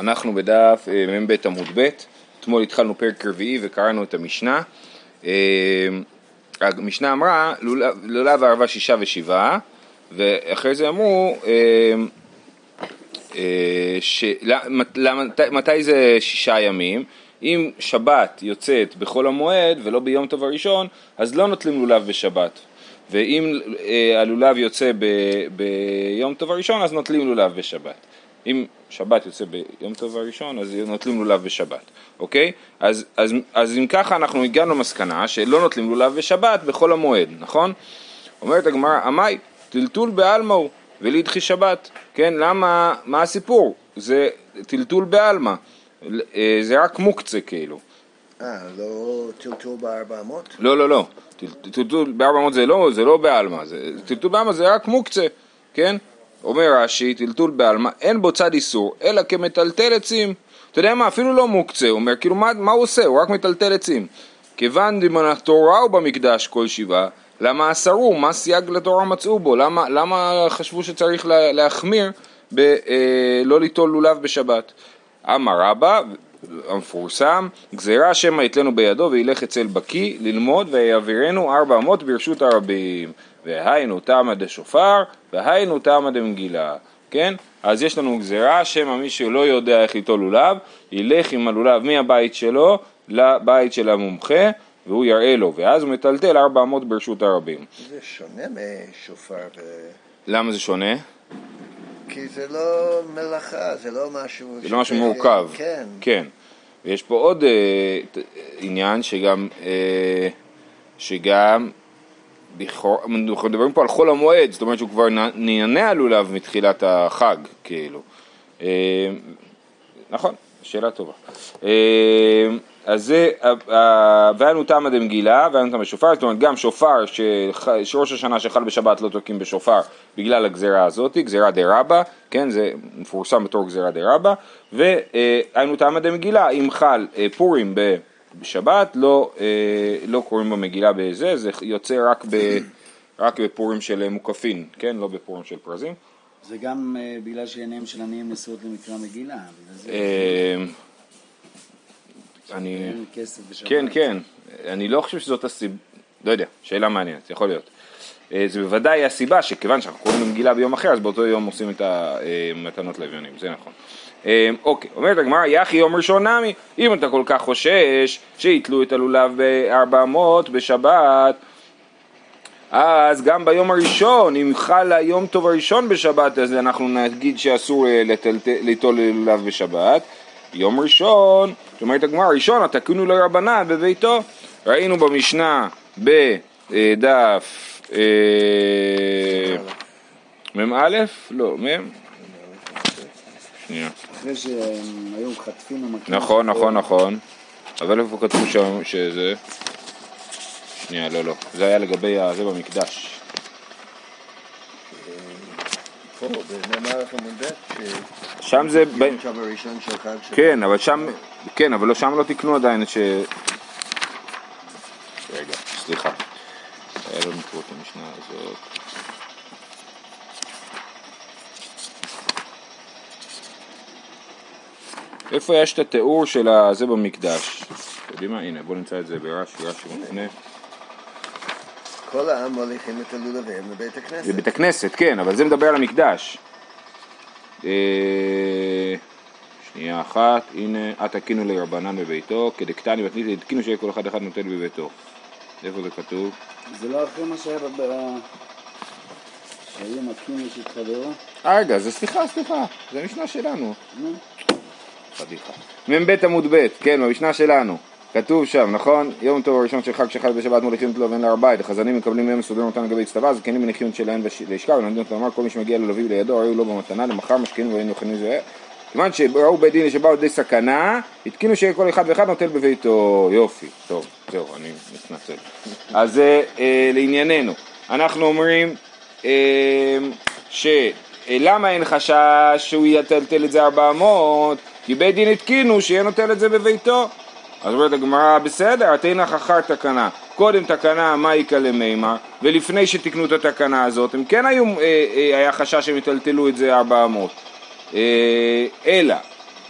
אנחנו בדף אה, מ"ב עמוד ב', אתמול התחלנו פרק רביעי וקראנו את המשנה. אה, המשנה אמרה לולב וערבה שישה ושבעה, ואחרי זה אמרו אה. מתי זה שישה ימים? אם שבת יוצאת בחול המועד ולא ביום טוב הראשון, אז לא נוטלים לולב בשבת. ואם הלולב יוצא. ביום טוב הראשון, אז נוטלים לולב בשבת. אם שבת יוצא ביום טוב הראשון, אז נוטלים לולב בשבת, אוקיי? אז, אז, אז אם ככה אנחנו הגענו למסקנה שלא נוטלים לולב בשבת בחול המועד, נכון? אומרת הגמרא, עמי, טלטול בעלמא הוא ולדחי שבת, כן? למה, מה הסיפור? זה טלטול בעלמא, אה, זה רק מוקצה כאילו. אה, לא טלטול בארבע אמות? לא, לא, לא. טלטול בארבע אמות זה לא, זה לא בעלמא, טלטול בעלמא זה רק מוקצה, כן? אומר רש"י, טלטול בעלמא, אין בו צד איסור, אלא כמטלטל עצים. אתה יודע מה, אפילו לא מוקצה, הוא אומר, כאילו מה, מה הוא עושה? הוא רק מטלטל עצים. כיוון דמנתורה הוא במקדש כל שבעה, למה אסרו? מה סייג לתורה מצאו בו? למה, למה חשבו שצריך להחמיר בלא אה, ליטול לולב בשבת? אמר רבא, המפורסם, גזירה שמא יתלנו בידו וילך אצל בקי ללמוד ויעבירנו ארבע אמות ברשות הרבים. והיינו תמא דשופר והיינו תמא דמגילה, כן? אז יש לנו גזירה, שמא מי שלא יודע איך ליטול לולב, ילך עם הלולב מהבית שלו לבית של המומחה והוא יראה לו, ואז הוא מטלטל ארבע אמות ברשות הרבים. זה שונה משופר ו... למה זה שונה? כי זה לא מלאכה, זה לא משהו... זה לא משהו מורכב. כן. כן. ויש פה עוד אה, עניין שגם, אה, שגם אנחנו מדברים פה על חול המועד, זאת אומרת שהוא כבר נענה הלולב מתחילת החג, כאילו. אה, נכון, שאלה טובה. אה, אז זה, והיינו תמא דמגילה, והיינו תמא שופר, זאת אומרת גם שופר, שראש השנה שחל בשבת לא תוקעים בשופר בגלל הגזירה הזאת, גזירה דה רבא, כן, זה מפורסם בתור גזירה דה רבא, והיינו תמא דמגילה, אם חל אה, פורים ב... בשבת לא, אה, לא קוראים במגילה בזה, זה יוצא רק, ב, רק בפורים של מוקפין, כן? לא בפורים של פרזים. זה גם אה, בגלל שעיניהם של עניים נשואות למקרא מגילה. אה, אני... אין כסף בשבת. כן, כן. אני לא חושב שזאת הסיבה, לא יודע, שאלה מעניינת, יכול להיות. אה, זה בוודאי הסיבה שכיוון שאנחנו קוראים במגילה ביום אחר, אז באותו יום עושים את המתנות לאביונים, זה נכון. אמ, אוקיי, אומרת הגמרא, יחי יום ראשון נמי, אם אתה כל כך חושש שיתלו את הלולב בארבע אמות בשבת, אז גם ביום הראשון, אם חל היום טוב הראשון בשבת, אז אנחנו נגיד שאסור אה, ליטול לולב בשבת. יום ראשון, זאת אומרת הגמרא, ראשון התקנו לרבנן בביתו. ראינו במשנה בדף אה, מ"א? לא, מ'? שנייה. אחרי שהם היו חטפים ומכים. נכון, נכון, נכון. אבל איפה כתבו שם שזה? שנייה, לא, לא. זה היה לגבי זה במקדש. שם זה... כן, אבל שם... כן, אבל לא, שם לא תיקנו עדיין ש... רגע, סליחה. היה לנו פה את המשנה הזאת. איפה יש את התיאור של זה במקדש? אתם יודעים מה? הנה, בואו נמצא את זה ברש"י, רש"י מפנה. כל העם מוליכים את הלולבים לבית הכנסת. לבית הכנסת, כן, אבל זה מדבר על המקדש. אה, שנייה אחת, הנה, את תקינו לרבנן בביתו, כדקטני בתנית התקינו שיהיה כל אחד אחד נותן בביתו. איפה זה כתוב? זה לא אחרי מה שהיה ב... שהיו מכים איש את חברו? אה, רגע, זה סליחה, סליחה, זה המשנה שלנו. פדיחה. מ"ב עמוד ב', כן, במשנה שלנו. כתוב שם, נכון? יום טוב הראשון של חג שחל בשבת מוליכים אותו ואין להר בית, החזנים מקבלים מהם מסודרים אותם לגבי צטבה, זקנים מניחים שלהם לשכב, ונותנים אותו לומר כל מי שמגיע ללווים לידו, הוא לא במתנה, למחר משקיעים ואין יוכלים זה. כיוון שראו בית דין שבאו לידי סכנה, התקינו שיהיה כל אחד ואחד נוטל בביתו. יופי, טוב, זהו, אני מתנצל. אז אה, אה, לענייננו, אנחנו אומרים אה, שלמה אין חשש שהוא יטלטל את זה ארבע אמות? כי בית דין התקינו שיהיה נוטל את זה בביתו. אז אומרת הגמרא, בסדר, תנח אחר תקנה. קודם תקנה מאיקה למימר, ולפני שתיקנו את התקנה הזאת, הם כן היו, אה, אה, היה חשש שהם יטלטלו את זה ארבע אמות. אה, אלא,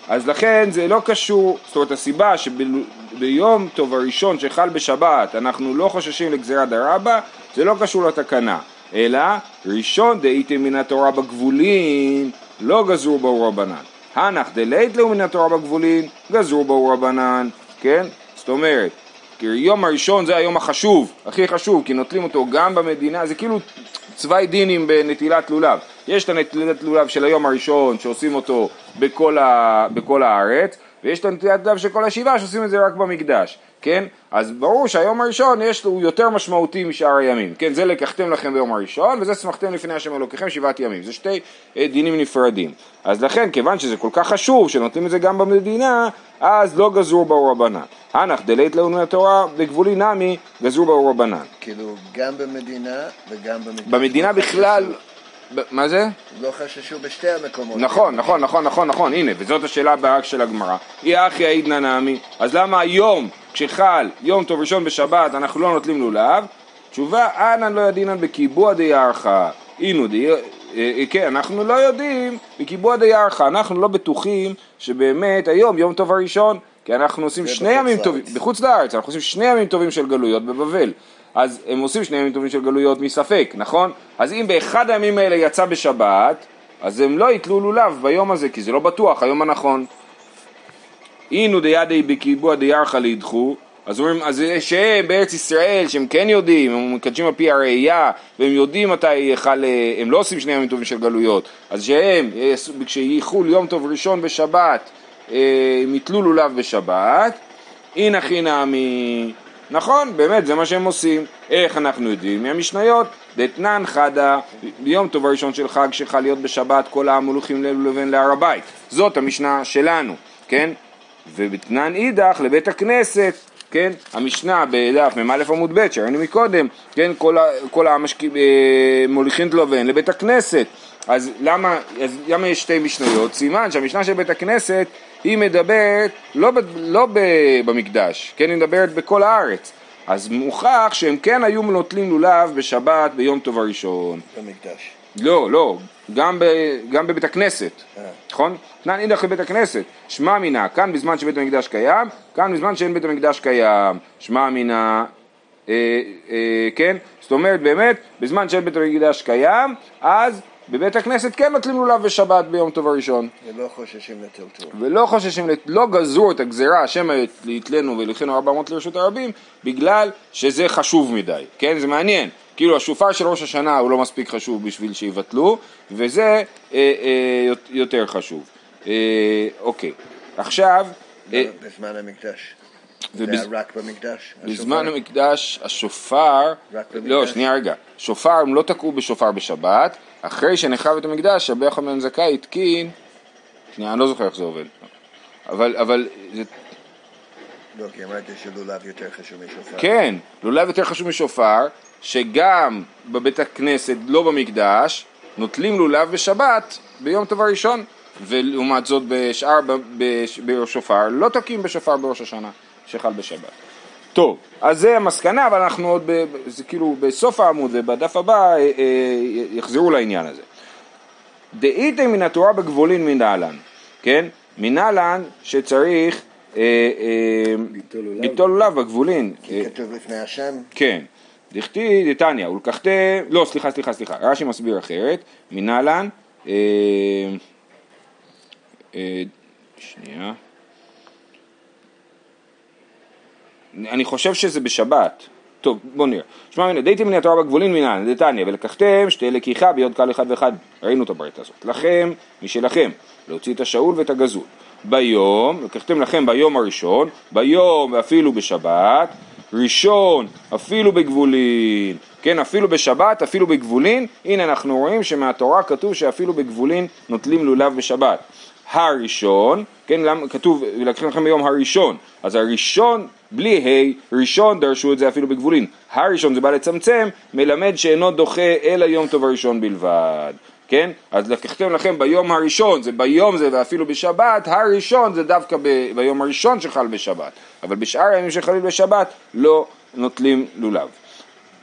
אז לכן זה לא קשור, זאת אומרת הסיבה שביום טוב הראשון שחל בשבת אנחנו לא חוששים לגזירה דרבא, זה לא קשור לתקנה, אלא ראשון דהייתם מן התורה בגבולין, לא גזרו בו רבנן. הנח דלית לו מן התורה בגבולין, גזרו בו רבנן, כן? זאת אומרת, כי יום הראשון זה היום החשוב, הכי חשוב, כי נוטלים אותו גם במדינה, זה כאילו צווי דינים בנטילת לולב. יש את הנטילת לולב של היום הראשון שעושים אותו בכל, ה, בכל הארץ, ויש את הנטילת לולב של כל השבעה שעושים את זה רק במקדש, כן? אז ברור שהיום הראשון יש, הוא יותר משמעותי משאר הימים, כן? זה לקחתם לכם ביום הראשון, וזה שמחתם לפני השם אלוקיכם שבעת ימים. זה שתי אה, דינים נפרדים. אז לכן, כיוון שזה כל כך חשוב, שנותנים את זה גם במדינה, אז לא גזרו באור רבנן. הנח דלית לנו התורה בגבולי נמי גזרו באור רבנן. כאילו, גם במדינה וגם. במדינה לא בכלל, מה זה? לא חששו בשתי המקומות. נכון, נכון, נכון, נכון, נכון, הנה, וזאת השאלה הבאה של הגמרא. אי אחי עידנא נמי, אז למה היום, כשחל יום טוב ראשון בשבת, אנחנו לא נוטלים לולב? תשובה, אנן לא ידינן בקיבוע. אינו די... אה, אה, כן, אנחנו לא יודעים בקיבוע דיערכה, אנחנו לא בטוחים שבאמת היום יום טוב הראשון, כי אנחנו עושים שני ימים. טובים, בחוץ לארץ, אנחנו עושים שני ימים טובים של גלויות בבבל. אז הם עושים שני ימים טובים של גלויות מספק, נכון? אז אם באחד הימים האלה יצא בשבת, אז הם לא יתלו לולב ביום הזה, כי זה לא בטוח, היום הנכון. אינו דידי בקיבוע דיארחא לידחו, אז אומרים, אז שהם בארץ ישראל, שהם כן יודעים, הם מקדשים על פי הראייה, והם יודעים מתי חל, הם לא עושים שני ימים טובים של גלויות, אז שהם, כשיחול יום טוב ראשון בשבת, אה, הם יתלו לולב בשבת, הנה חינמי, נכון, באמת, זה מה שהם עושים. איך אנחנו יודעים? מהמשניות, דתנן חדה, ביום טוב הראשון של חג שחל להיות בשבת, כל העם הולכים ללבן להר הבית. זאת המשנה שלנו, כן? ובתנן אידך לבית הכנסת, כן? המשנה בדף מ"א עמוד ב' שראינו מקודם, כן? כל, העם משק... אה, מוליכים את לבן לבית הכנסת. אז למה, אז למה יש שתי משניות? סימן שהמשנה של בית הכנסת היא מדברת לא, ב, לא ב, במקדש, כן? היא מדברת בכל הארץ. אז מוכח שהם כן היו נוטלים לולב בשבת ביום טוב הראשון. במקדש. לא, לא, גם, ב, גם בבית הכנסת, אה. נכון? תנן אידך לבית הכנסת, שמע מינה, כאן בזמן שבית המקדש קיים, כאן בזמן שאין בית המקדש קיים, שמע מינה, אה, אה, כן? זאת אומרת באמת, בזמן שאין בית המקדש קיים, אז בבית הכנסת כן נוטלים לולב בשבת ביום טוב הראשון. ולא חוששים לטלטול. ולא חוששים, לא גזרו את הגזרה, השם יתלנו ולכנו ארבע מאות לרשות הרבים, בגלל שזה חשוב מדי, כן? זה מעניין. כאילו השופר של ראש השנה הוא לא מספיק חשוב בשביל שיבטלו, וזה אה, אה, יות- יותר חשוב. אה, אוקיי, עכשיו, אה, בזמן המקדש. זה היה רק במקדש. בזמן? המקדש השופר? לא שנייה רגע, שופר הם לא תקעו בשופר בשבת, אחרי שנחרב את המקדש רבי יוחנן בן זכאי התקין, שנייה אני לא זוכר איך זה עובד, אבל, אבל זה לא, כי אמרתי שלולב יותר חשוב משופר. כן, לולב יותר חשוב משופר, שגם בבית הכנסת, לא במקדש, נוטלים לולב בשבת ביום טוב הראשון, ולעומת זאת בשאר, בשופר, לא תוקעים בשופר בראש השנה, שחל בשבת. טוב, אז זה המסקנה, אבל אנחנו עוד, ב, זה כאילו בסוף העמוד ובדף הבא אה, אה, יחזרו לעניין הזה. דאיתם מן התורה בגבולין מנהלן, כן? מנהלן שצריך אה, אה, ליטול לולב בגבולין. כי אה, כתוב לפני השם, כן. דכתיב דתניא, ולקחתם, לא סליחה סליחה סליחה, רש"י מסביר אחרת, מנהלן, אה, אה, שנייה, אני חושב שזה בשבת, טוב בוא נראה, שמע מנה, דייתם מן התורה בגבולין מנהלן, דתניא, ולקחתם שתי לקיחה ביוד קל אחד ואחד, ראינו את הברית הזאת, לכם משלכם, להוציא את השאול ואת הגזול, ביום, לקחתם לכם ביום הראשון, ביום ואפילו בשבת, ראשון, אפילו בגבולין, כן, אפילו בשבת, אפילו בגבולין, הנה אנחנו רואים שמהתורה כתוב שאפילו בגבולין נוטלים לולב בשבת. הראשון, כן, למה, כתוב, לקחתם לכם ביום הראשון, אז הראשון, בלי ה', ראשון דרשו את זה אפילו בגבולין. הראשון זה בא לצמצם, מלמד שאינו דוחה אלא יום טוב הראשון בלבד. כן? אז לקחתם לכם ביום הראשון, זה ביום זה ואפילו בשבת, הראשון זה דווקא ב, ביום הראשון שחל בשבת, אבל בשאר הימים שחלים בשבת לא נוטלים לולב.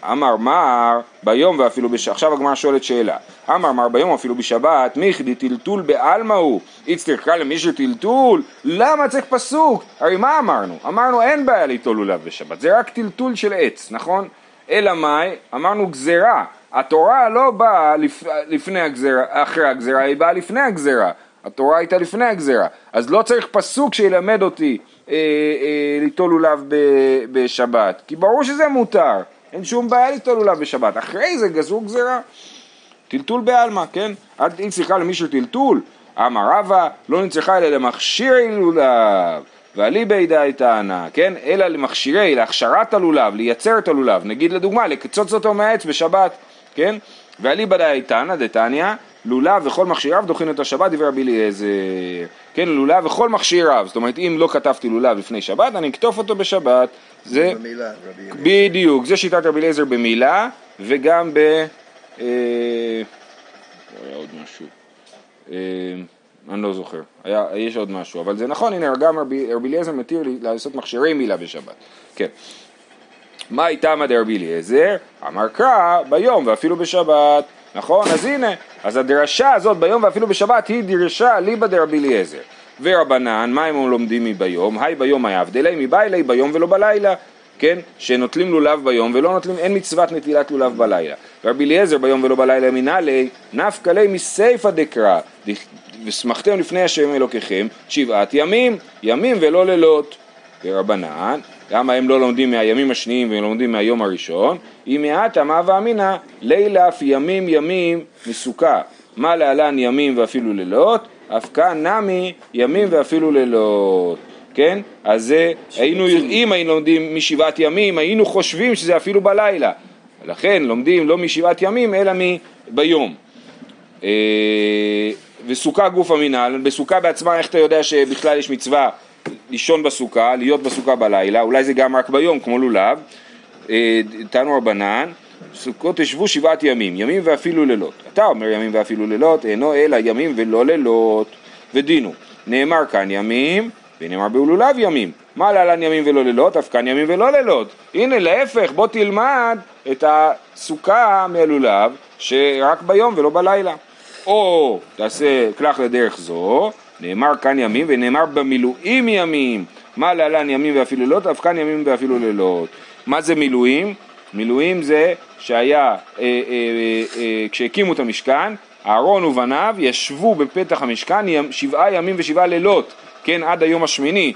אמר מר ביום ואפילו בשבת, עכשיו הגמרא שואלת שאלה, אמר מר ביום אפילו בשבת, מיכדי טלטול בעלמא הוא, איצטר קרא למישהו טלטול, למה צריך פסוק? הרי מה אמרנו? אמרנו אין בעיה ליטול לולב בשבת, זה רק טלטול של עץ, נכון? אלא מאי? אמרנו גזרה, התורה לא באה לפ... לפני הגזרה, אחרי הגזרה, היא באה לפני הגזרה, התורה הייתה לפני הגזרה, אז לא צריך פסוק שילמד אותי אה, אה, ליטול לולב בשבת, כי ברור שזה מותר, אין שום בעיה ליטול לולב בשבת, אחרי זה גזרו גזרה. טלטול בעלמא, כן? אל נצרכה למישהו טלטול, אמר רבא, לא נצרכה אלא למכשירי לולב, ואליבא דאי טענה, כן? אלא למכשירי, להכשרת הלולב, לייצר את הלולב, נגיד לדוגמה, לקצוץ אותו מהעץ בשבת, כן? ואליבא דאי טענה דתניא, לולב וכל מכשיריו דוחין את השבת, דברי רבי אליעזר. כן, לולב וכל מכשיריו, זאת אומרת, אם לא כתבתי לולב לפני שבת, אני אקטוף אותו בשבת. זה... במילה, רבי. בדיוק, זה שיטת רבי אליעזר במילה, וגם ב... אה, היה עוד משהו. אה, אני לא זוכר, היה, יש עוד משהו, אבל זה נכון, הנה גם רבי, אליעזר מתיר לי לעשות מכשירי מילה בשבת, כן. מה איתמא דרבי אליעזר? אמר קרא ביום ואפילו בשבת, נכון? אז הנה, אז הדרשה הזאת ביום ואפילו בשבת היא דרשה ליבא דרבי אליעזר. ורבנן, מה הם לומדים מביום? היי ביום היה הבדלי מביילי ביום ולא בלילה, כן? שנוטלים לולב ביום ולא נוטלים, אין מצוות נטילת לולב בלילה. ורבי אליעזר ביום ולא בלילה מנהלי, נפקא ליה מסיפא דקרא, ושמחתם לפני השם אלוקיכם שבעת ימים, ימים ולא לילות. ורבנן, למה הם לא לומדים מהימים השניים והם לומדים מהיום הראשון? אם מעט מה ואמינא, לילה אף ימים ימים מסוכה. מה להלן ימים ואפילו לילות? אף כאן נמי ימים ואפילו לילות. כן? אז זה, היינו, אם היינו לומדים משבעת ימים, היינו חושבים שזה אפילו בלילה. לכן לומדים לא משבעת ימים, אלא ביום. אה, וסוכה גוף המינהל, בסוכה בעצמה, איך אתה יודע שבכלל יש מצווה לישון בסוכה, להיות בסוכה בלילה, אולי זה גם רק ביום, כמו לולב, אה, תנו רבנן, סוכות תשבו שבעת ימים, ימים ואפילו לילות. אתה אומר ימים ואפילו לילות, אינו אלא ימים ולא לילות, ודינו. נאמר כאן ימים, ונאמר בהולולב ימים. מה להלן ימים ולא לילות? אף כאן ימים ולא לילות. הנה להפך, בוא תלמד את הסוכה מהלולב, שרק ביום ולא בלילה. או תעשה כלך לדרך זו, נאמר כאן ימים ונאמר במילואים ימים. מה להלן ימים ואפילו לילות? אף כאן ימים ואפילו לילות. מה זה מילואים? מילואים זה שהיה, אה, אה, אה, כשהקימו את המשכן, אהרון ובניו ישבו בפתח המשכן שבעה ימים ושבעה לילות, כן, עד היום השמיני,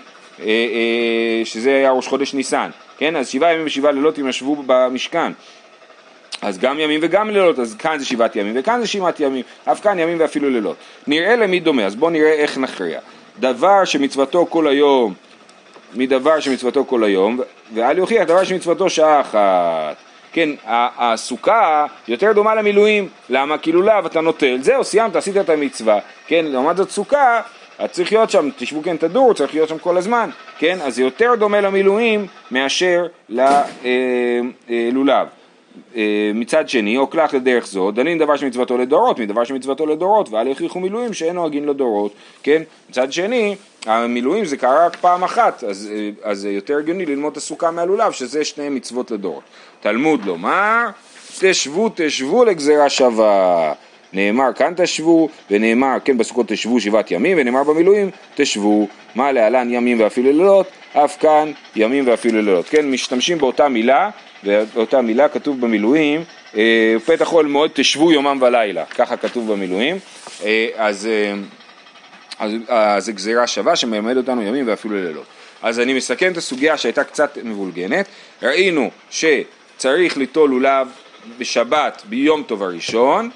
שזה היה ראש חודש ניסן, כן, אז שבעה ימים ושבעה לילות הם ישבו במשכן. אז גם ימים וגם לילות, אז כאן זה שבעת ימים וכאן זה שבעת ימים, אף כאן ימים ואפילו לילות. נראה למי דומה, אז בואו נראה איך נכריע. דבר שמצוותו כל היום, מדבר שמצוותו כל היום, ואל יוכיח דבר שמצוותו שעה אחת. כן, הסוכה יותר דומה למילואים, למה? כי לולב אתה נוטל, זהו, סיימת, עשית את המצווה, כן, לעומת זאת סוכה, את צריך להיות שם, תשבו כן תדור, צריך להיות שם כל הזמן, כן, אז זה יותר דומה למילואים מאשר ללולב. אה, מצד שני, או כלך לדרך זו, דנים דבר שמצוותו לדורות, מדבר שמצוותו לדורות, ואל יכריחו מילואים שאין נוהגים לדורות, כן? מצד שני, המילואים זה קרה רק פעם אחת, אז, אז זה יותר הגיוני ללמוד את הסוכה מהלולב, שזה שני מצוות לדורות. תלמוד לומר, תשבו תשבו לגזירה שווה. נאמר כאן תשבו, ונאמר כן בסוכות תשבו שבעת ימים, ונאמר במילואים תשבו, מה להלן ימים ואפילו לילות, אף כאן ימים ואפילו לילות. כן, משתמשים באותה מילה, באותה מילה כתוב במילואים, אה, פתח חול מאוד תשבו יומם ולילה, ככה כתוב במילואים, אה, אז, אה, אז, אז גזירה שווה שמלמד אותנו ימים ואפילו לילות. אז אני מסכם את הסוגיה שהייתה קצת מבולגנת, ראינו שצריך ליטול לולב בשבת ביום טוב הראשון,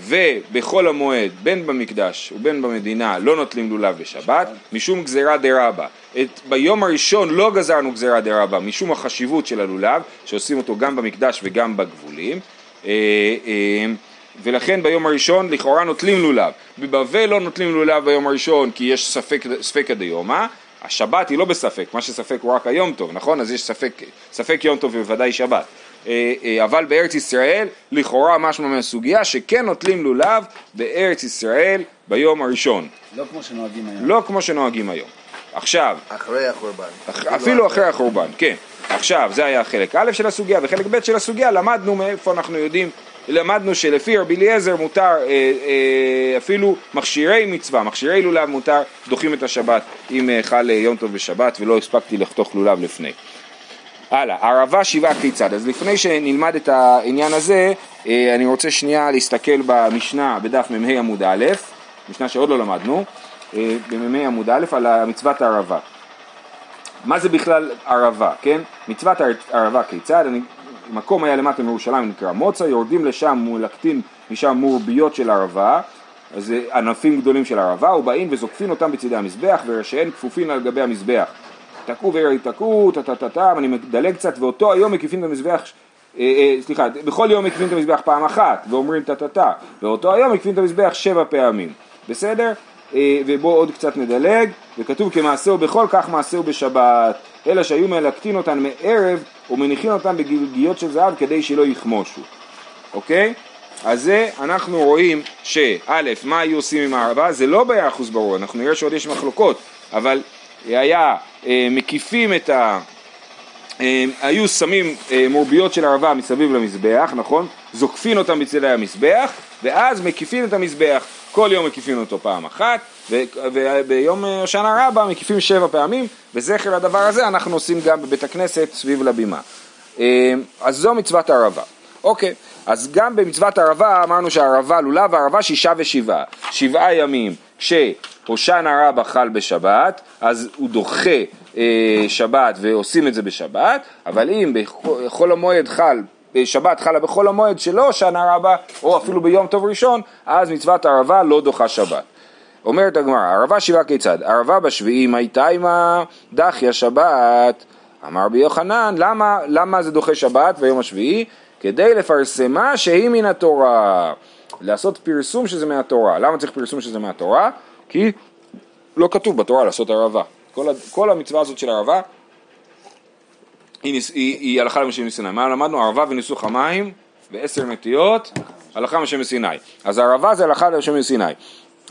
ובחול המועד, בין במקדש ובין במדינה, לא נוטלים לולב בשבת, משום גזירה דרבה. את, ביום הראשון לא גזרנו גזירה דרבה, משום החשיבות של הלולב, שעושים אותו גם במקדש וגם בגבולים. אה, אה, ולכן ביום הראשון לכאורה נוטלים לולב. בבבל לא נוטלים לולב ביום הראשון כי יש ספק, ספקא דיומא, השבת היא לא בספק, מה שספק הוא רק היום טוב, נכון? אז יש ספק, ספק יום טוב ובוודאי שבת. אה, אה, אבל בארץ ישראל לכאורה משמע מהסוגיה שכן נוטלים לולב בארץ ישראל ביום הראשון. לא כמו שנוהגים היום. לא כמו שנוהגים היום. עכשיו, אחרי החורבן. אח, אפילו אחרי החורבן, כן. עכשיו, זה היה חלק א' של הסוגיה, וחלק ב' של הסוגיה למדנו מאיפה אנחנו יודעים, למדנו שלפי רבי אליעזר מותר אה, אה, אפילו מכשירי מצווה, מכשירי לולב מותר, דוחים את השבת אם אה, חל אה, יום טוב בשבת ולא הספקתי לחתוך לולב לפני. הלאה, ערבה שבעה כיצד. אז לפני שנלמד את העניין הזה, אה, אני רוצה שנייה להסתכל במשנה בדף מ"ה עמוד א', משנה שעוד לא למדנו, במ"ה עמוד א', על מצוות הערבה. מה זה בכלל ערבה, כן? מצוות ערבה כיצד? אני, מקום היה למטה מירושלים נקרא מוצא, יורדים לשם מולקטים משם מורביות של ערבה, אז זה ענפים גדולים של ערבה, ובאים וזוקפים אותם בצדי המזבח, וראשיהן כפופים על גבי המזבח. תקעו ויתקעו, טה-טה-טה, אני מדלג קצת, ואותו היום מקיפים את המזבח, אה, אה, סליחה, בכל יום מקיפים את המזבח פעם אחת, ואומרים טה-טה-טה, ואותו היום מקיפים את המזבח שבע פעמים, בסדר? אה, ובואו עוד קצת נדלג, וכתוב כמעשהו בכל כך מעשהו בשבת, אלא שהיו מלקטין אותן מערב ומניחים אותן בגיגיות של זהב כדי שלא יכמושו, אוקיי? אז זה אנחנו רואים שא', מה היו עושים עם הערבה? זה לא ביחוס ברור, אנחנו נראה שעוד יש מחלוקות, אבל היה אה, מקיפים את ה... אה, היו שמים אה, מורביות של ערבה מסביב למזבח, נכון? זוקפין אותם בצדי המזבח, ואז מקיפים את המזבח, כל יום מקיפים אותו פעם אחת, וביום הושענא רבה מקיפים שבע פעמים, וזכר לדבר הזה אנחנו עושים גם בבית הכנסת סביב לבימה. אז זו מצוות הערבה. אוקיי, אז גם במצוות הערבה אמרנו שהערבה, לולב הערבה שישה ושבעה, שבעה ימים שהושענא רבה חל בשבת, אז הוא דוחה אה, שבת ועושים את זה בשבת, אבל אם בחול המועד חל שבת חלה בחול המועד שלא הושענא רבה, או אפילו ביום טוב ראשון, אז מצוות ערבה לא דוחה שבת. אומרת הגמרא, ערבה שבעה כיצד? ערבה בשביעי מי תימה דחיה שבת. אמר רבי יוחנן, למה, למה זה דוחה שבת ביום השביעי? כדי לפרסמה שהיא מן התורה. לעשות פרסום שזה מהתורה. למה צריך פרסום שזה מהתורה? כי לא כתוב בתורה לעשות ערבה. כל, כל המצווה הזאת של ערבה היא, היא, היא, הלכה למשה מסיני. מה למדנו? ערבה וניסוך המים ועשר נטיות, הלכה למשה מסיני. אז ערבה זה הלכה למשה מסיני.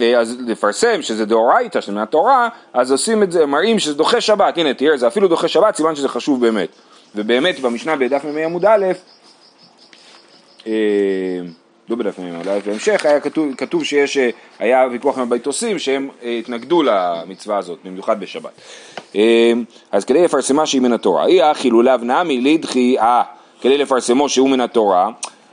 אה, אז לפרסם שזה דאורייתא, שזה מהתורה, אז עושים את זה, מראים שזה דוחה שבת. הנה תראה, זה אפילו דוחה שבת, סימן שזה חשוב באמת. ובאמת במשנה בדף מ"ה עמוד א', אה, לא בדף מ"ם, אולי בהמשך, היה כתוב, כתוב שיש, אה, היה ויכוח עם הביתוסים שהם אה, התנגדו למצווה הזאת, במיוחד בשבת. אה, אז כדי לפרסמה שהיא מן התורה, אי אחי לולב נמי לידחי אה, כדי לפרסמו שהוא מן התורה,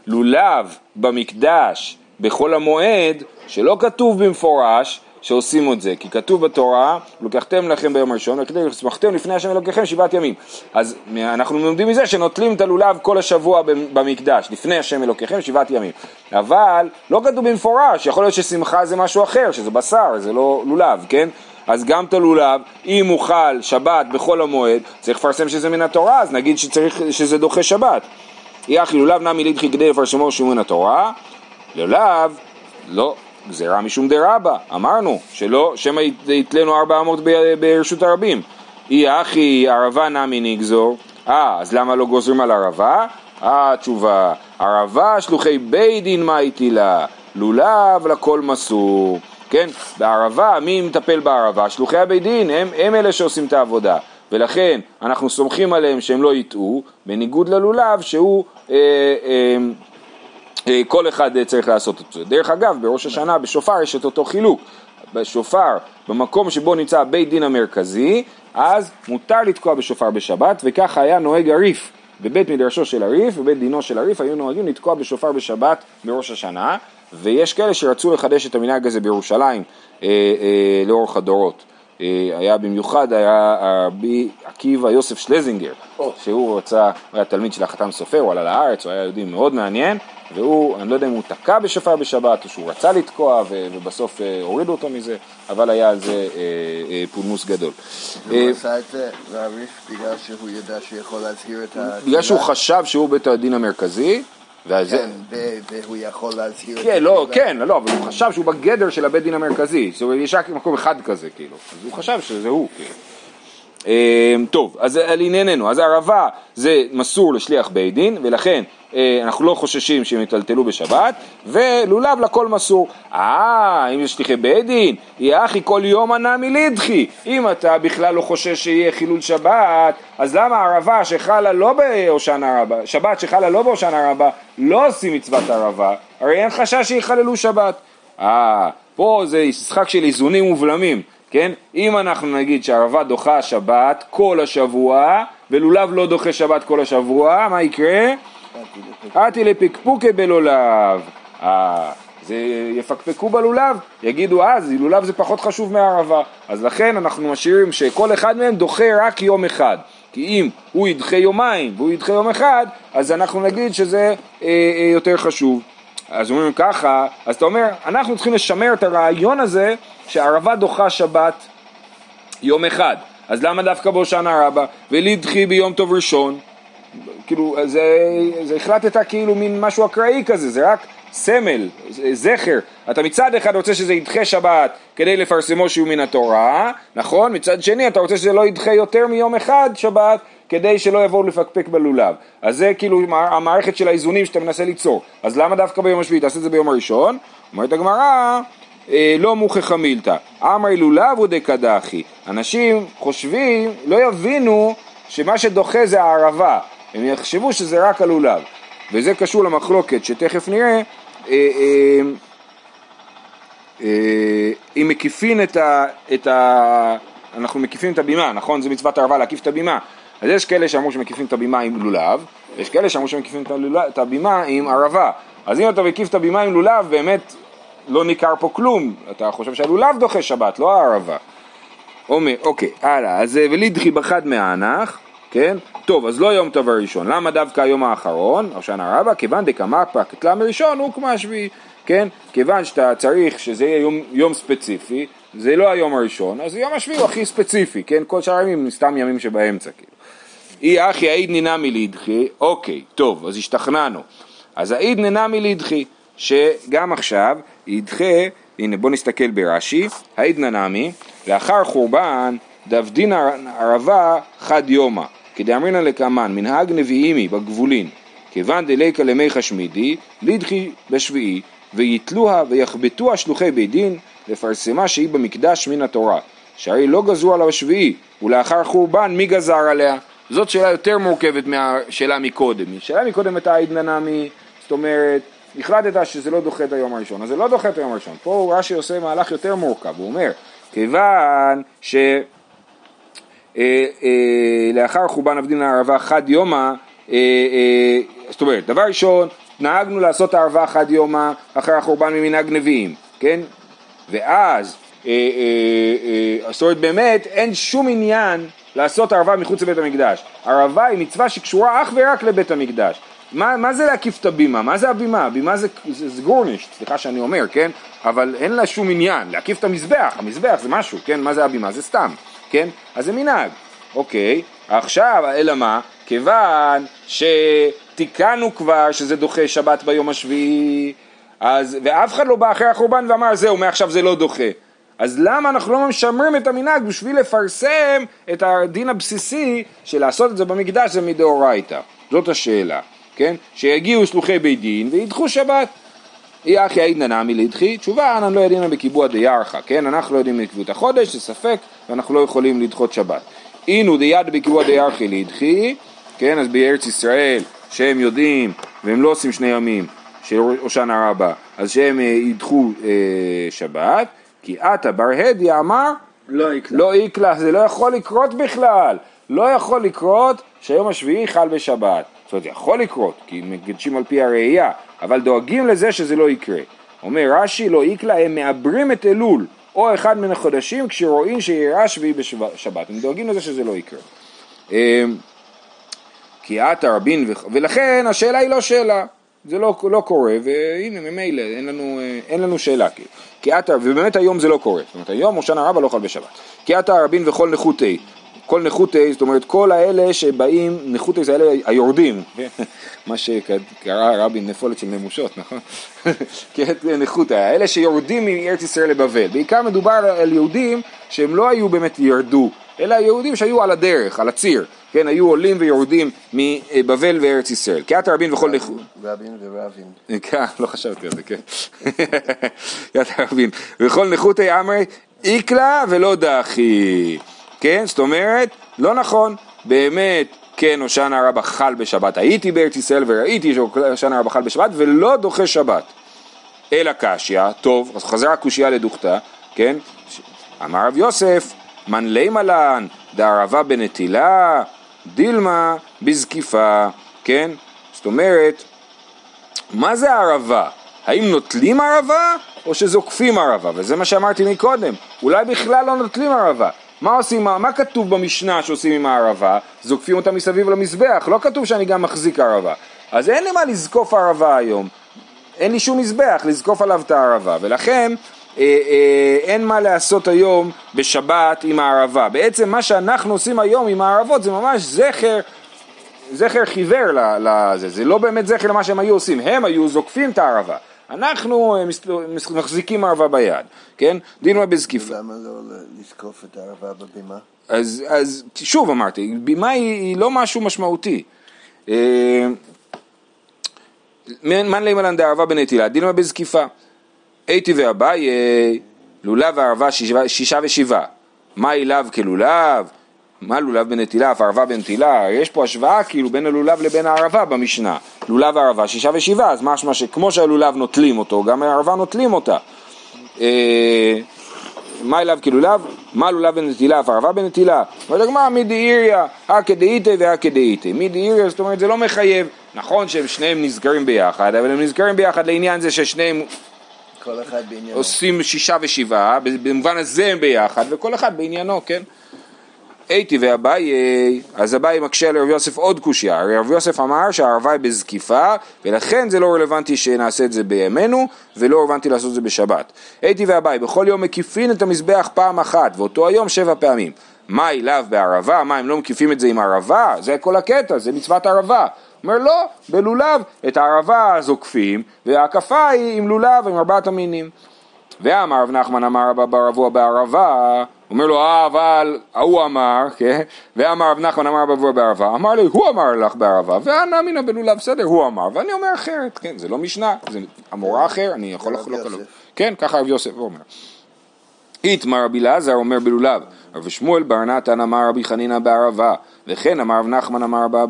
לולב במקדש בחול המועד, שלא כתוב במפורש, שעושים את זה, כי כתוב בתורה, לקחתם לכם ביום הראשון, לשמחתם לפני השם אלוקיכם שבעת ימים. אז אנחנו לומדים מזה שנוטלים את הלולב כל השבוע במקדש, לפני השם אלוקיכם שבעת ימים. אבל לא כתוב במפורש, יכול להיות ששמחה זה משהו אחר, שזה בשר, זה לא לולב, כן? אז גם את הלולב, אם הוא חל שבת בחול המועד, צריך לפרסם שזה מן התורה, אז נגיד שצריך, שזה דוחה שבת. יחי לולב נמי לידחי כדי לפרסמו שהוא מן התורה, לולב, לא, גזירה משום דרבה, אמרנו, שלא, שמא יתלנו ארבע אמות ברשות הרבים. אי אחי ערבה נמי נגזור, אה, אז למה לא גוזרים על ערבה? אה, תשובה, ערבה שלוחי בית דין מה הטילה, לולב לכל מסור. כן, בערבה, מי מטפל בערבה? שלוחי הבית דין, הם, הם אלה שעושים את העבודה. ולכן אנחנו סומכים עליהם שהם לא יטעו, בניגוד ללולב שהוא אה, אה, כל אחד אה, צריך לעשות את זה. דרך אגב, בראש השנה בשופר יש את אותו חילוק. בשופר, במקום שבו נמצא בית דין המרכזי, אז מותר לתקוע בשופר בשבת, וככה היה נוהג הריף. בבית מדרשו של הריף, בבית דינו של הריף, היו נוהגים לתקוע בשופר בשבת בראש השנה, ויש כאלה שרצו לחדש את המנהג הזה בירושלים אה, אה, לאורך הדורות. אה, היה במיוחד, היה רבי עקיבא יוסף שלזינגר, oh. שהוא רצה, הוא היה תלמיד של החתם סופר, הוא עלה לארץ, הוא היה יהודי מאוד מעניין, והוא, אני לא יודע אם הוא תקע בשופר בשבת או שהוא רצה לתקוע ובסוף אה, הורידו אותו מזה, אבל היה על זה אה, אה, פולמוס גדול. הוא עשה את זה לריף בגלל שהוא ידע שיכול להזהיר את ה... בגלל שהוא חשב שהוא בית הדין המרכזי. כן, והוא יכול להזהיר... כן, לא, כן, לא, אבל הוא חשב שהוא בגדר של הבית דין המרכזי, זאת אומרת, יש רק מקום אחד כזה, כאילו, אז הוא חשב שזה הוא, כאילו. אה, טוב, אז על ענייננו, אז הערבה זה מסור לשליח בית דין, ולכן אה, אנחנו לא חוששים שהם יטלטלו בשבת, ולולב לכל מסור. אה, אם יש שליחי בית דין, יהיה אחי כל יום ענה מלידחי. אם אתה בכלל לא חושש שיהיה חילול שבת, אז למה ערבה שחלה לא בהושענא רבה, שבת שחלה לא בהושענא רבה, לא עושים מצוות ערבה? הרי אין חשש שיחללו שבת. אה, פה זה משחק של איזונים ובלמים. כן? אם אנחנו נגיד שערבה דוחה שבת כל השבוע, ולולב לא דוחה שבת כל השבוע, מה יקרה? אתי לפקפוקי בלולב. אה, זה יפקפקו בלולב, יגידו אז לולב זה פחות חשוב מהערבה. אז לכן אנחנו משאירים שכל אחד מהם דוחה רק יום אחד. כי אם הוא ידחה יומיים והוא ידחה יום אחד, אז אנחנו נגיד שזה אה, אה, יותר חשוב. אז אומרים ככה, אז אתה אומר, אנחנו צריכים לשמר את הרעיון הזה שערבה דוחה שבת יום אחד. אז למה דווקא בהושענא רבה? ולדחי ביום טוב ראשון? כאילו, זה, זה החלטת כאילו מין משהו אקראי כזה, זה רק סמל, זכר. אתה מצד אחד רוצה שזה ידחה שבת כדי לפרסמו שהוא מן התורה, נכון? מצד שני אתה רוצה שזה לא ידחה יותר מיום אחד שבת כדי שלא יבואו לפקפק בלולב. אז זה כאילו המערכת של האיזונים שאתה מנסה ליצור. אז למה דווקא ביום השביעי? תעשה את זה ביום הראשון. אומרת הגמרא, לא מוכחה מילתא. אמרי לולב הוא דקדחי. אנשים חושבים, לא יבינו שמה שדוחה זה הערבה. הם יחשבו שזה רק הלולב. וזה קשור למחלוקת שתכף נראה. אה, אה, אה, אם מקיפין את ה, את ה... אנחנו מקיפים את הבימה, נכון? זה מצוות ערבה להקיף את הבימה. אז יש כאלה שאמרו שמקיפים את הבימה עם לולב, ויש כאלה שאמרו שמקיפים את הבימה עם ערבה. אז אם אתה מקיף את הבימה עם לולב, באמת לא ניכר פה כלום. אתה חושב שהלולב דוחה שבת, לא הערבה. אומר, אוקיי, הלאה. אז ולידחי בחד מהאנח, כן? טוב, אז לא יום טוב הראשון. למה דווקא היום האחרון, או שנה רבה? כיוון דקמא פקטלה מראשון הוא כמו השביעי, כן? כיוון שאתה צריך שזה יהיה יום, יום ספציפי, זה לא היום הראשון, אז יום השביעי הוא הכי ספציפי, כן? כל שאר הימים סתם ימים שבאמצע, כאילו. אי אחי העיד נינמי לידחי, אוקיי, טוב, אז השתכנענו. אז העיד נינמי לידחי, שגם עכשיו ידחה, הנה בוא נסתכל ברש"י, העיד ננמי, לאחר חורבן דבדין ערבה חד יומא, כדאמרינא לקמן, מנהג נביאימי בגבולין, כיוון דליקה למי חשמידי, לידחי בשביעי, ויתלוה ויחבטוה שלוחי בית דין, לפרסמה שהיא במקדש מן התורה, שהרי לא גזרו עליו השביעי, ולאחר חורבן מי גזר עליה? זאת שאלה יותר מורכבת מהשאלה מקודם. שאלה מקודם הייתה עידננמי, זאת אומרת, החלטת שזה לא דוחה את היום הראשון, אז זה לא דוחה את היום הראשון. פה רש"י עושה מהלך יותר מורכב, הוא אומר, כיוון ש... אה, אה, חורבן עבדין הערבה חד יומא, אה, זאת אומרת, דבר ראשון, נהגנו לעשות הערבה חד יומא אחר החורבן ממנהג נביאים, כן? ואז, זאת אומרת באמת אין שום עניין לעשות ערבה מחוץ לבית המקדש. ערבה היא מצווה שקשורה אך ורק לבית המקדש. מה, מה זה להקיף את הבימה? מה זה הבימה? הבימה זה, זה, זה גורנישט, סליחה שאני אומר, כן? אבל אין לה שום עניין. להקיף את המזבח, המזבח זה משהו, כן? מה זה הבימה? זה סתם, כן? אז זה מנהג. אוקיי, עכשיו, אלא מה? כיוון שתיקנו כבר שזה דוחה שבת ביום השביעי, אז, ואף אחד לא בא אחרי החורבן ואמר זהו, מעכשיו זה לא דוחה. אז למה אנחנו לא משמרים את המנהג בשביל לפרסם את הדין הבסיסי של לעשות את זה במקדש זה מדאורייתא? זאת השאלה, כן? שיגיעו שלוחי בית דין וידחו שבת. אי אחי עידנא נמי לדחי, תשובה אנא לא ידינא בקיבוע דיארחא, כן? אנחנו לא יודעים לקבוע את החודש, זה ספק, ואנחנו לא יכולים לדחות שבת. אינו דיד בקיבוע דיארחי לדחי, כן? אז בארץ ישראל, שהם יודעים, והם לא עושים שני ימים של הושענא רבה, אז שהם אה, ידחו אה, שבת, כי עתה בר הדיה אמר לא יקלה. לא יקלה, זה לא יכול לקרות בכלל, לא יכול לקרות שהיום השביעי חל בשבת. זאת אומרת, יכול לקרות, כי מקדשים על פי הראייה, אבל דואגים לזה שזה לא יקרה. אומר רש"י, לא יקלה, הם מעברים את אלול, או אחד מן החודשים, כשרואים שיראה שביעי בשבת. הם דואגים לזה שזה לא יקרה. אמ, כי עתה רבין, ולכן השאלה היא לא שאלה. זה לא, לא קורה, והנה ממילא אין לנו, אין לנו שאלה. כי עתה, ובאמת היום זה לא קורה, זאת אומרת היום הושענא רבה לא חל בשבת. כי עתה רבין וכל נכותי, כל נכותי, זאת אומרת כל האלה שבאים, נכותי זה אלה היורדים, מה שקרא רבין נפולת של נמושות, נכון? נכותי, האלה שיורדים מארץ ישראל לבבל, בעיקר מדובר על יהודים שהם לא היו באמת ירדו אלא יהודים שהיו על הדרך, על הציר, כן, היו עולים ויורדים מבבל וארץ ישראל. את רבין וכל נכות. רבין ורבין. כן, לא חשבתי על זה, כן. יד רבין. וכל נכותי אמרי איקלה ולא דחי. כן, זאת אומרת, לא נכון, באמת, כן, הושענא רבא חל בשבת. הייתי בארץ ישראל וראיתי שהושענא רבא חל בשבת ולא דוחה שבת. אלא קשיא, טוב, אז חזרה קושייה לדוכתא, כן? אמר רב יוסף, מן לימה לן, דערבה בנטילה, דילמה בזקיפה, כן? זאת אומרת, מה זה ערבה? האם נוטלים ערבה או שזוקפים ערבה? וזה מה שאמרתי מקודם, אולי בכלל לא נוטלים ערבה. מה עושים, מה, מה כתוב במשנה שעושים עם הערבה? זוקפים אותה מסביב למזבח, לא כתוב שאני גם מחזיק ערבה. אז אין לי מה לזקוף ערבה היום, אין לי שום מזבח לזקוף עליו את הערבה, ולכן אה, אה, אין מה לעשות היום בשבת עם הערבה. בעצם מה שאנחנו עושים היום עם הערבות זה ממש זכר, זכר חיוור לזה, זה לא באמת זכר למה שהם היו עושים, הם היו זוקפים את הערבה. אנחנו אה, מחזיקים ערבה ביד, כן? דילמה בזקיפה. למה לא לזקוף את הערבה בבימה? אז, אז שוב אמרתי, בימה היא, היא לא משהו משמעותי. אה, מן לימה לן דערבה בנטילה, דילמה בזקיפה. הייתי ואביי, לולב וערבה שישה, שישה ושבעה. מה אילב כלולב? מה לולב בנטילה, אף ערבה בנטילה? יש פה השוואה כאילו בין הלולב לבין הערבה במשנה. לולב וערבה שישה ושבעה, אז משמע שכמו שהלולב נוטלים אותו, גם הערבה נוטלים אותה. אה, מה אליו כלולב? מה לולב בנטילה, אף ערבה בנטילה? אומרת הגמרא מידי איריה, הכא דאיתא והכא דאיתא. מידי איריה זאת אומרת זה לא מחייב, נכון שהם שניהם נזכרים ביחד, אבל הם נזכרים ביחד לעניין זה ששניהם כל אחד בעניינו. עושים שישה ושבעה, במובן הזה הם ביחד, וכל אחד בעניינו, כן? הייתי ואביי, אז אביי מקשה לרב יוסף עוד קושייה, הרי רב יוסף אמר שהערבה היא בזקיפה, ולכן זה לא רלוונטי שנעשה את זה בימינו, ולא רלוונטי לעשות את זה בשבת. הייתי ואביי, בכל יום מקיפין את המזבח פעם אחת, ואותו היום שבע פעמים. מה אליו בערבה? מה, הם לא מקיפים את זה עם ערבה? זה כל הקטע, זה מצוות ערבה. אומר לא, בלולב את הערבה זוקפים, וההקפה היא עם לולב עם ארבעת המינים. ואמר רב נחמן אמר רבא בר אבוה בערבה, אומר לו אה אבל ההוא אמר, כן, ואמר רב נחמן אמר רבא אבוה בערבה, אמר לי הוא אמר לך בערבה, ואנא אמינא בלולב בסדר הוא אמר, ואני אומר אחרת, כן, זה לא משנה, זה המורה אחר, אני יכול רב לחלוק עליו. כן, ככה רב יוסף אומר. איתמר רבי אלעזר אומר בלולב, רבי שמואל בר נתן אמר רבי חנינא בערבה, וכן אמר רב נחמן אמר רבא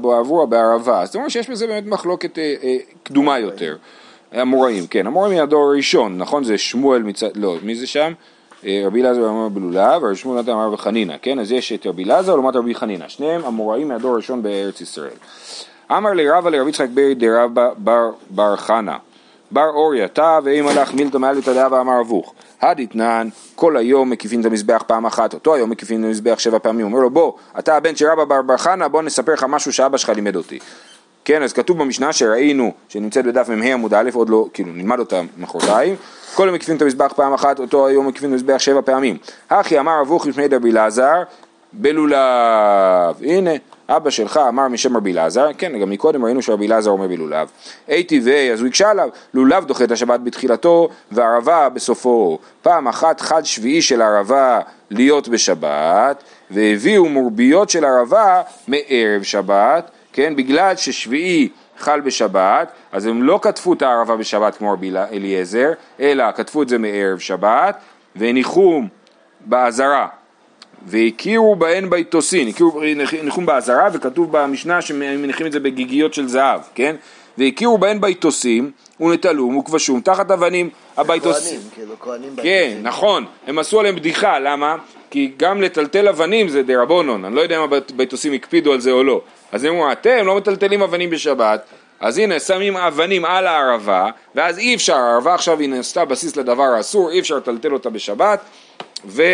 בערבה, אז זאת אומרת שיש בזה באמת מחלוקת אה, אה, קדומה יותר. המוראים, כן, המוראים מהדור הראשון, נכון? זה שמואל מצד, לא, מי זה שם? אה, רבי אלעזר אמר בלולב, רבי שמואל נתן אמר בחנינא, כן? אז יש את רבי אלעזר לעומת רבי חנינא, שניהם המוראים מהדור הראשון בארץ ישראל. אמר לי רבא לרבי יצחק ברי דרבא בר, בר חנה, בר אוריה תא ואימא לך מילתא מעלתא דאבא אמר אבוך. הדתנן, כל היום מקיפין את המזבח פעם אחת, אותו היום מקיפין את המזבח שבע פעמים, אומר לו בוא, אתה הבן של רבא בר בר חנה, בוא נספר לך משהו שאבא שלך לימד אותי. כן, אז כתוב במשנה שראינו, שנמצאת בדף מ"ה עמוד א', עוד לא, כאילו נלמד אותה מחרתיים, כל היום מקיפין את המזבח פעם אחת, אותו היום מקיפין את המזבח שבע פעמים. הכי אמר אבוך לפני דרבי אלעזר, בלולב. הנה, אבא שלך אמר משם רבי אלעזר, כן, גם מקודם ראינו שרבי אלעזר אומר בלולב. אי טבעי, אז הוא הקשה עליו, לולב דוחה את השבת בתחילתו, וערבה בסופו. פעם אחת חד שביעי של ערבה להיות בשבת, והביאו מורביות של ערבה מערב שבת, כן, בגלל ששביעי חל בשבת, אז הם לא כתבו את הערבה בשבת כמו רבי אליעזר, אלא כתבו את זה מערב שבת, והניחום באזהרה. והכירו בהן ביתוסין, הכירו ניחום באזהרה וכתוב במשנה שמניחים את זה בגיגיות של זהב, כן? והכירו בהן ביתוסים ונטלום וכבשום תחת אבנים הביתוסים. כהנים, כאילו כהנים כן. נכון, הם עשו עליהם בדיחה, למה? כי גם לטלטל אבנים זה דה רבונון, אני לא יודע אם הביתוסים הקפידו על זה או לא. אז הם אמרו, אתם לא מטלטלים אבנים בשבת, אז הנה שמים אבנים על הערבה, ואז אי אפשר, הערבה עכשיו היא נעשתה בסיס לדבר האסור, אי אפשר לטלטל אותה בשבת, וזהו,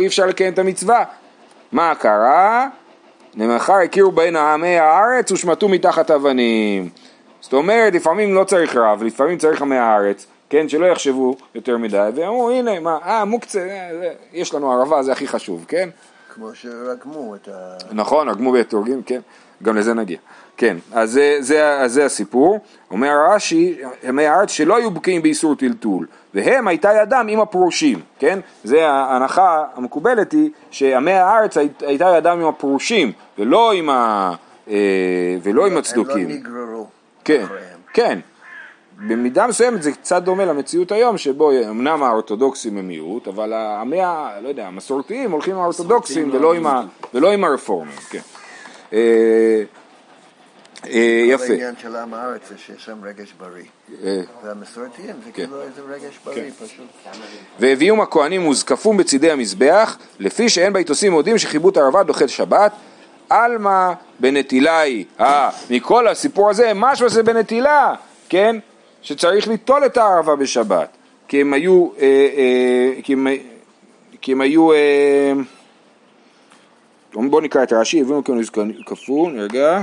אי אפשר לקיים את המצווה. מה קרה? למחר הכירו בהן עמי הארץ ושמטו מתחת אבנים. זאת אומרת, לפעמים לא צריך רב, לפעמים צריך עמי הארץ, כן, שלא יחשבו יותר מדי, ואמרו הנה, מה, אה, מוקצה, אה, יש לנו ערבה, זה הכי חשוב, כן? כמו שרגמו את ה... נכון, רגמו בתורגים, כן, גם לזה נגיע. כן, אז זה, זה, אז זה הסיפור. אומר רש"י, ימי הארץ שלא היו בקיאים באיסור טלטול, והם הייתה ידם עם הפרושים, כן? זה ההנחה המקובלת היא שעמי הארץ הי- הייתה ידם עם הפרושים, ולא עם, ה, אה, ולא עם הצדוקים. הם לא נגררו כן, אחריהם. כן. במידה מסוימת זה קצת דומה למציאות היום, שבו אמנם האורתודוקסים הם מיעוט, אבל העמי, ה- לא יודע, המסורתיים הולכים עם האורתודוקסים המסורתיים ולא לא ה, ולא עם הרפורמים, כן. אה, אה, כל יפה. העניין של עם הארץ זה שיש שם רגש בריא. אה, והמסורתיים זה כן. כאילו איזה רגש בריא פשוט. והביאום הכהנים וזקפום בצידי המזבח, לפי שאין ביתוסים מודים שחיבוט ערבה דוחה שבת. עלמא בנטילה היא. אה, מכל הסיפור הזה, משהו זה בנטילה, כן? שצריך ליטול את הערבה בשבת. כי הם היו, אה, אה, כי הם, היו, אה, בואו נקרא את רש"י, הביאו כהנים וזקפום, רגע.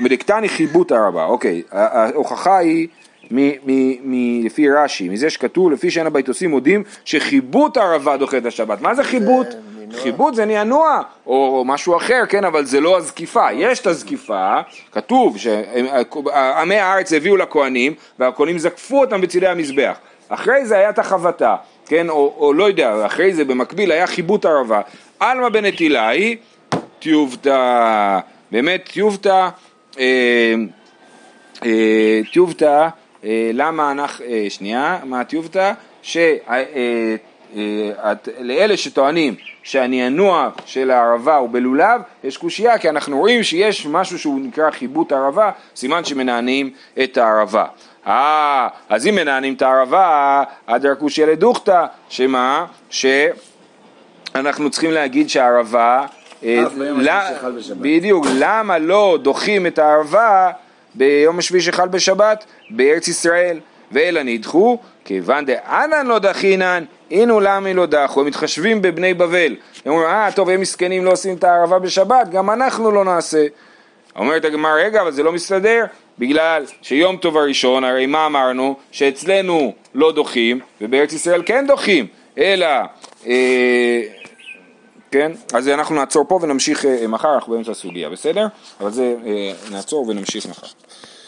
מדקתני חיבוט הערבה, אוקיי, ההוכחה היא מ- מ- מ- לפי רש"י, מזה שכתוב לפי שאין הביתוסים מודים שחיבוט הערבה דוחה את השבת. מה זה חיבוט? חיבוט זה נענוע או משהו אחר, כן, אבל זה לא הזקיפה. יש את הזקיפה, כתוב שעמי הארץ הביאו לכהנים והכהנים זקפו אותם בצידי המזבח. אחרי זה היה את החבטה, כן, או, או לא יודע, אחרי זה במקביל היה חיבוט ערבה. עלמא בנטילה היא טיובתא, באמת טיובתא, אה, אה, אה, למה אנחנו, אה, שנייה, מה טיובתא? שלאלה שטוענים שהנענוע של הערבה הוא בלולב, יש קושייה כי אנחנו רואים שיש משהו שהוא נקרא חיבוט ערבה, סימן שמנענעים את הערבה. אה, אז אם מנענעים את הערבה, אדרא קושיה לדוכתא, שמה? שאנחנו צריכים להגיד שהערבה אה, בשבת. בדיוק, למה לא דוחים את הערבה ביום השביעי שחל בשבת בארץ ישראל? ואלא נדחו, כיוון דאנן לא דחינן, אינו למי לא דחו, הם מתחשבים בבני בבל. הם אומרים, אה, טוב, הם מסכנים לא עושים את הערבה בשבת, גם אנחנו לא נעשה. אומרת הגמרא, רגע, אבל זה לא מסתדר, בגלל שיום טוב הראשון, הרי מה אמרנו? שאצלנו לא דוחים, ובארץ ישראל כן דוחים, אלא... אה, כן? אז אנחנו נעצור פה ונמשיך אה, מחר, אנחנו באמצע הסוגיה, בסדר? אבל זה, אה, נעצור ונמשיך מחר.